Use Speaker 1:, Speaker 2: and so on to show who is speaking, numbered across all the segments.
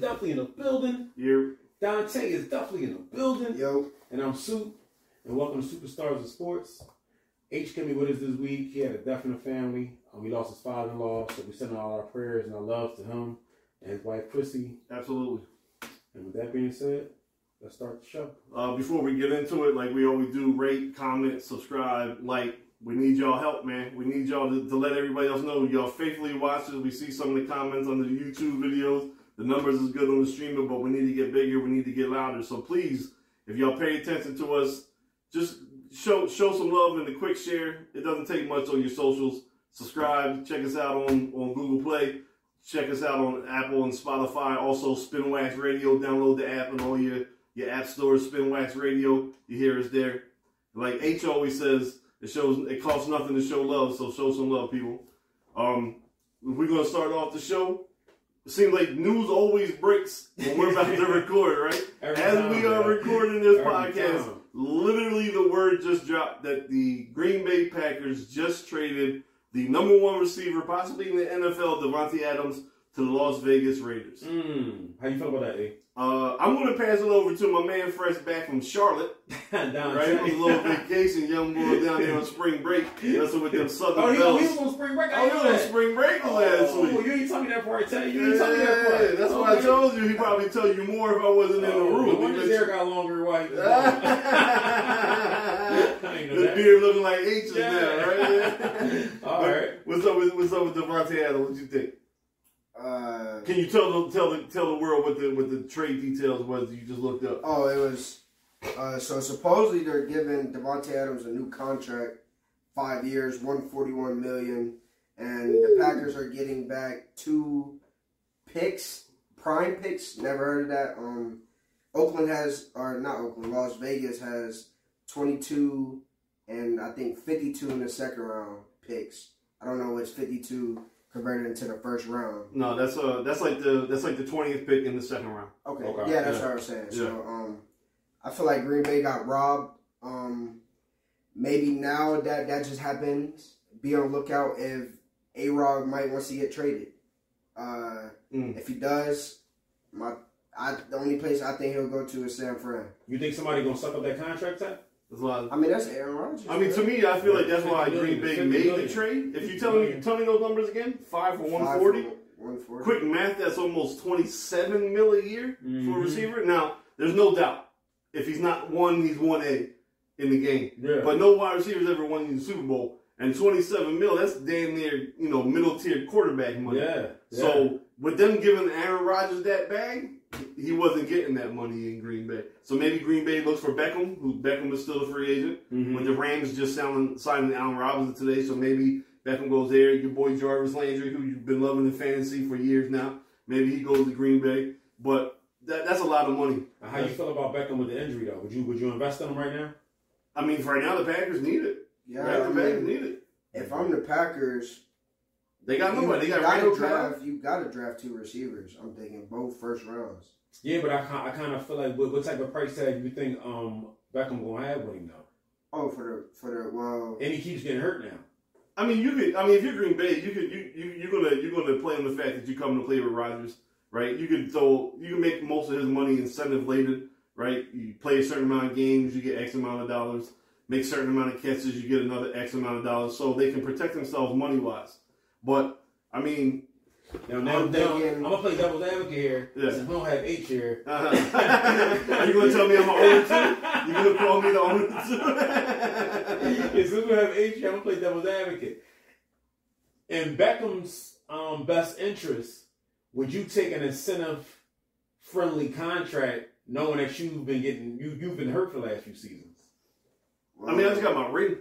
Speaker 1: definitely in the building.
Speaker 2: You're
Speaker 1: Dante is definitely in the building.
Speaker 3: Yo,
Speaker 1: And I'm Soup. And welcome to Superstars of Sports. H can be with us this week. He had a death in the family. Um, we lost his father-in-law, so we send all our prayers and our love to him and his wife Chrissy.
Speaker 2: absolutely.
Speaker 1: And with that being said, let's start the show.
Speaker 2: Uh, before we get into it, like we always do, rate, comment, subscribe, like. We need y'all help, man. We need y'all to, to let everybody else know. Y'all faithfully watch us. We see some of the comments on the YouTube videos. The numbers is good on the streaming, but we need to get bigger. We need to get louder. So please, if y'all pay attention to us, just show show some love in the quick share. It doesn't take much on your socials. Subscribe. Check us out on, on Google Play. Check us out on Apple and Spotify. Also, Spinwax Radio. Download the app and all your, your app stores. Spinwax Radio. You hear us there. Like H always says, it shows it costs nothing to show love, so show some love, people. Um, we're gonna start off the show. It seems like news always breaks when we're about to record, right?
Speaker 1: Every
Speaker 2: As
Speaker 1: time,
Speaker 2: we are
Speaker 1: man.
Speaker 2: recording this
Speaker 1: Every
Speaker 2: podcast,
Speaker 1: time.
Speaker 2: literally the word just dropped that the Green Bay Packers just traded the number one receiver, possibly in the NFL, Davante Adams, to the Las Vegas Raiders.
Speaker 1: Mm, how you feel about that, A?
Speaker 2: Uh, I'm gonna pass it over to my man Fresh back from Charlotte.
Speaker 1: Down
Speaker 2: Right, was a little vacation, young boy down there on spring break. That's with them Southern
Speaker 1: Oh, he, he was on spring break. I
Speaker 2: Oh, he was on spring break last
Speaker 1: Oh,
Speaker 2: week.
Speaker 1: you ain't tell me that part. Tell you, you ain't tell me that part.
Speaker 2: Yeah, that's why I told you. He probably tell you more if I wasn't in the
Speaker 1: Oh,
Speaker 2: room.
Speaker 1: wonder his hair got longer while he was gone. I ain't know
Speaker 2: the
Speaker 1: that.
Speaker 2: beard looking like H's
Speaker 1: Yeah.
Speaker 2: now, right?
Speaker 1: All right.
Speaker 2: What's up with what's up with Davante Adams? What do you think?
Speaker 3: Uh,
Speaker 2: Can you tell the tell the tell the world what the what the trade details was you just looked up?
Speaker 3: oh, it was. Uh, so supposedly they're giving Davante Adams a new contract, five years, one forty one million, and the Packers are getting back two picks, prime picks. Never heard of that. Um, Oakland has, or not Oakland, Las Vegas has twenty two, and I think fifty two in the second round picks. I don't know which fifty two converted into the first round.
Speaker 2: No, that's uh that's like the that's like the twentieth pick in the second round.
Speaker 3: Okay.
Speaker 1: Okay.
Speaker 3: Yeah, that's
Speaker 2: Yeah.
Speaker 3: what I was saying.
Speaker 2: Yeah.
Speaker 3: So um I feel like Green Bay got robbed. Um maybe now that that just happens, be on lookout if A Rod might wants to get traded. Uh
Speaker 2: Mm.
Speaker 3: if he does, my I the only place I think he'll go to is San Fran.
Speaker 1: You think somebody gonna suck up that contract tag?
Speaker 2: There's a lot
Speaker 3: I mean that's Aaron Rodgers.
Speaker 2: I mean, to me, I feel like that's why
Speaker 1: 50
Speaker 2: Green
Speaker 1: million,
Speaker 2: Bay made the trade. If you tell me, tell me those numbers again, five for one
Speaker 3: Five
Speaker 2: forty.
Speaker 3: for 140.
Speaker 2: Quick math, that's almost twenty seven mil a year for a
Speaker 1: Mhm.
Speaker 2: receiver. Now, there's no doubt if he's not one, he's one A in the game.
Speaker 1: Yeah.
Speaker 2: But no wide receivers ever won in the Super Bowl, and twenty seven mil, that's damn near you know middle tier quarterback money.
Speaker 1: yeah.
Speaker 2: So with them giving Aaron Rodgers that bag, he wasn't getting that money in Green Bay. So maybe Green Bay looks for Beckham, who Beckham is still a free agent.
Speaker 1: Mhm.
Speaker 2: With the Rams just selling, signing Allen Robinson today, so maybe Beckham goes there. Your boy Jarvis Landry, who you've been loving in fantasy for years now, maybe he goes to Green Bay. But that, that's a lot of money.
Speaker 1: How you feel about Beckham with the injury though? Would you would you invest in him right now?
Speaker 2: I mean, for right now, the Packers need it.
Speaker 3: yeah,
Speaker 2: right?
Speaker 3: I
Speaker 2: The Packers need it.
Speaker 3: if I'm the Packers,
Speaker 2: They got
Speaker 3: you,
Speaker 2: nobody. They got
Speaker 3: gotta
Speaker 2: Randall
Speaker 3: draft you gotta draft two receivers. I'm thinking both first rounds.
Speaker 1: Yeah, but I I kind of feel like what, what type of price tag you think um Beckham gonna have with him though?
Speaker 3: Oh, for the for the well
Speaker 1: And he keeps getting hurt now.
Speaker 2: I mean, you could. I mean, if you're Green Bay, you could. You you you're gonna you're gonna play on the fact that you come to play with Rodgers, right? You could throw. You can make most of his money incentive laden, right? You play a certain amount of games, you get X amount of dollars. Make certain amount of catches, you get another X amount of dollars, so they can protect themselves money wise. But I mean,
Speaker 3: I'm thinking-
Speaker 1: I'm gonna play devil's advocate here.
Speaker 2: Yeah.
Speaker 1: Since we don't have H here.
Speaker 2: uh, are you gonna tell me I'm an owner too? You gonna call me the owner too?
Speaker 1: Yeah, since we don't have H here, I'm gonna play devil's advocate. In Beckham's um, best interest, would you take an incentive friendly contract knowing that you've been getting you you've been hurt for the last few seasons?
Speaker 2: I mean, I just got my ring,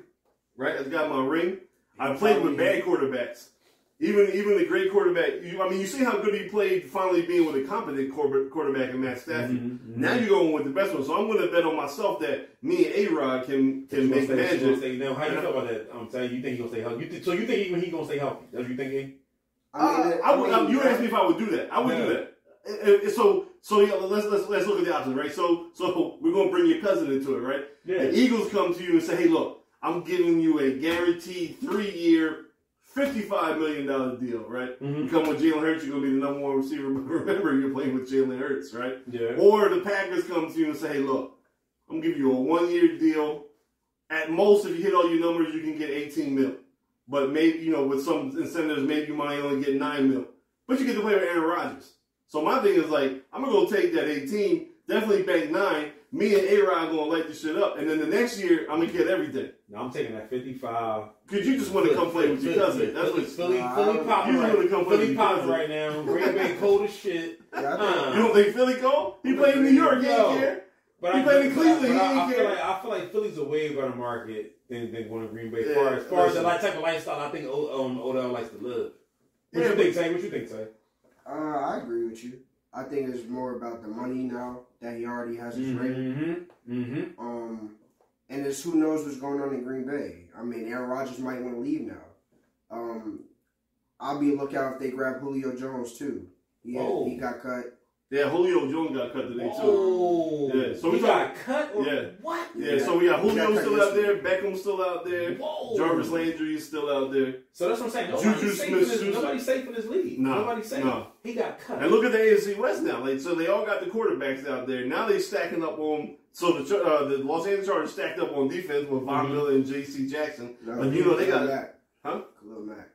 Speaker 2: right? I just got my ring. I played with bad quarterbacks. Even even the great quarterback. You, I mean, you see how good he played finally being with a competent quarterback in Matt Stafford.
Speaker 1: Mhm, mhm.
Speaker 2: Now you're going with the best one. So I'm going to bet on myself that me and A-Rod can can make
Speaker 1: stay-
Speaker 2: magic.
Speaker 1: stay- now, how you feel about that? I'm Tay, you think he gonna stay healthy? You think, so you think even he gonna stay healthy? That's what you think? eh?
Speaker 2: Uh, I would,
Speaker 3: mean,
Speaker 2: you asked me if I would do that. I would do that. Uh, uh, So so yeah, let's let's let's look at the options, right? So so we're going to bring your cousin into it, right?
Speaker 1: Yeah.
Speaker 2: The Eagles come to you and say, "Hey, look, I'm giving you a guaranteed three-year, fifty-five million dollar deal, right?
Speaker 1: Mhm.
Speaker 2: You come with Jalen Hurts, you're gonna be the number one receiver. But remember, you're playing with Jalen Hurts, right?
Speaker 1: Yeah.
Speaker 2: Or the Packers come to you and say, hey, look, I'm gonna give you a one year deal. At most, if you hit all your numbers, you can get 18 mil. But maybe, you know, with some incentives, maybe you might only get 9 mil. But you get to play with Aaron Rodgers. So my thing is like, I'm gonna go take that 18, definitely bank 9. Me and A Rod gonna light this shit up. And then the next year, I'm gonna get everything.
Speaker 1: No, I'm taking that 55.
Speaker 2: Cause you just want to come play with your cousin. That's
Speaker 1: Philly,
Speaker 2: what
Speaker 1: Philly,
Speaker 3: Nah,
Speaker 1: Philly
Speaker 3: I-
Speaker 1: popping
Speaker 2: you
Speaker 1: right,
Speaker 2: wanna come play with
Speaker 1: Philly
Speaker 2: your cousin.
Speaker 1: right now. Green Bay cold as shit.
Speaker 3: Yeah,
Speaker 1: Uh,
Speaker 2: You don't think Philly cold? He played in New York, he
Speaker 1: Yo.
Speaker 2: ain't care.
Speaker 1: But
Speaker 2: He
Speaker 1: I,
Speaker 2: played in Cleveland,
Speaker 1: I,
Speaker 2: he
Speaker 1: I
Speaker 2: didn't
Speaker 1: feel
Speaker 2: care.
Speaker 1: like I feel like Philly's a way better market than, than going to Green Bay. As
Speaker 2: Yeah,
Speaker 1: far as, far as the type of lifestyle, I think O- um, Odell likes to live. What
Speaker 2: Yeah,
Speaker 1: you think, Tay? What you think, Tay?
Speaker 3: uh, I agree with you. I think it's more about the money now that he already has his ring.
Speaker 1: Mm-hmm. Mm-hmm.
Speaker 3: Um, and it's who knows what's going on in Green Bay. I mean, Aaron Rodgers might want to leave now. Um, I'll be a lookout if they grab Julio Jones too. He, he got cut.
Speaker 2: Yeah, Julio Jones got cut today, too.
Speaker 1: Oh,
Speaker 2: Yeah, so
Speaker 1: he
Speaker 2: we
Speaker 1: got cut. Or
Speaker 2: Yeah.
Speaker 1: What?
Speaker 2: Yeah, so we got
Speaker 3: He got
Speaker 2: Julio still out there, Beckham's still out there,
Speaker 1: Whoa.
Speaker 2: Jarvis Landry is still out there.
Speaker 1: So that's what I'm saying.
Speaker 2: Juju
Speaker 1: Nobody's safe, in this,
Speaker 2: Smith-Schuster.
Speaker 1: nobody's safe in this league.
Speaker 2: No,
Speaker 1: Nobody's safe.
Speaker 2: no.
Speaker 1: He got cut.
Speaker 2: And look at the AFC West now. Like, so they all got the quarterbacks out there. Now they stacking up on. So the uh, the Los Angeles Chargers stacked up on defense with Von
Speaker 1: Mhm.
Speaker 2: Miller and J.C. Jackson.
Speaker 3: No,
Speaker 2: But you know they got
Speaker 3: Mack.
Speaker 2: Huh?
Speaker 3: Khalil Mack.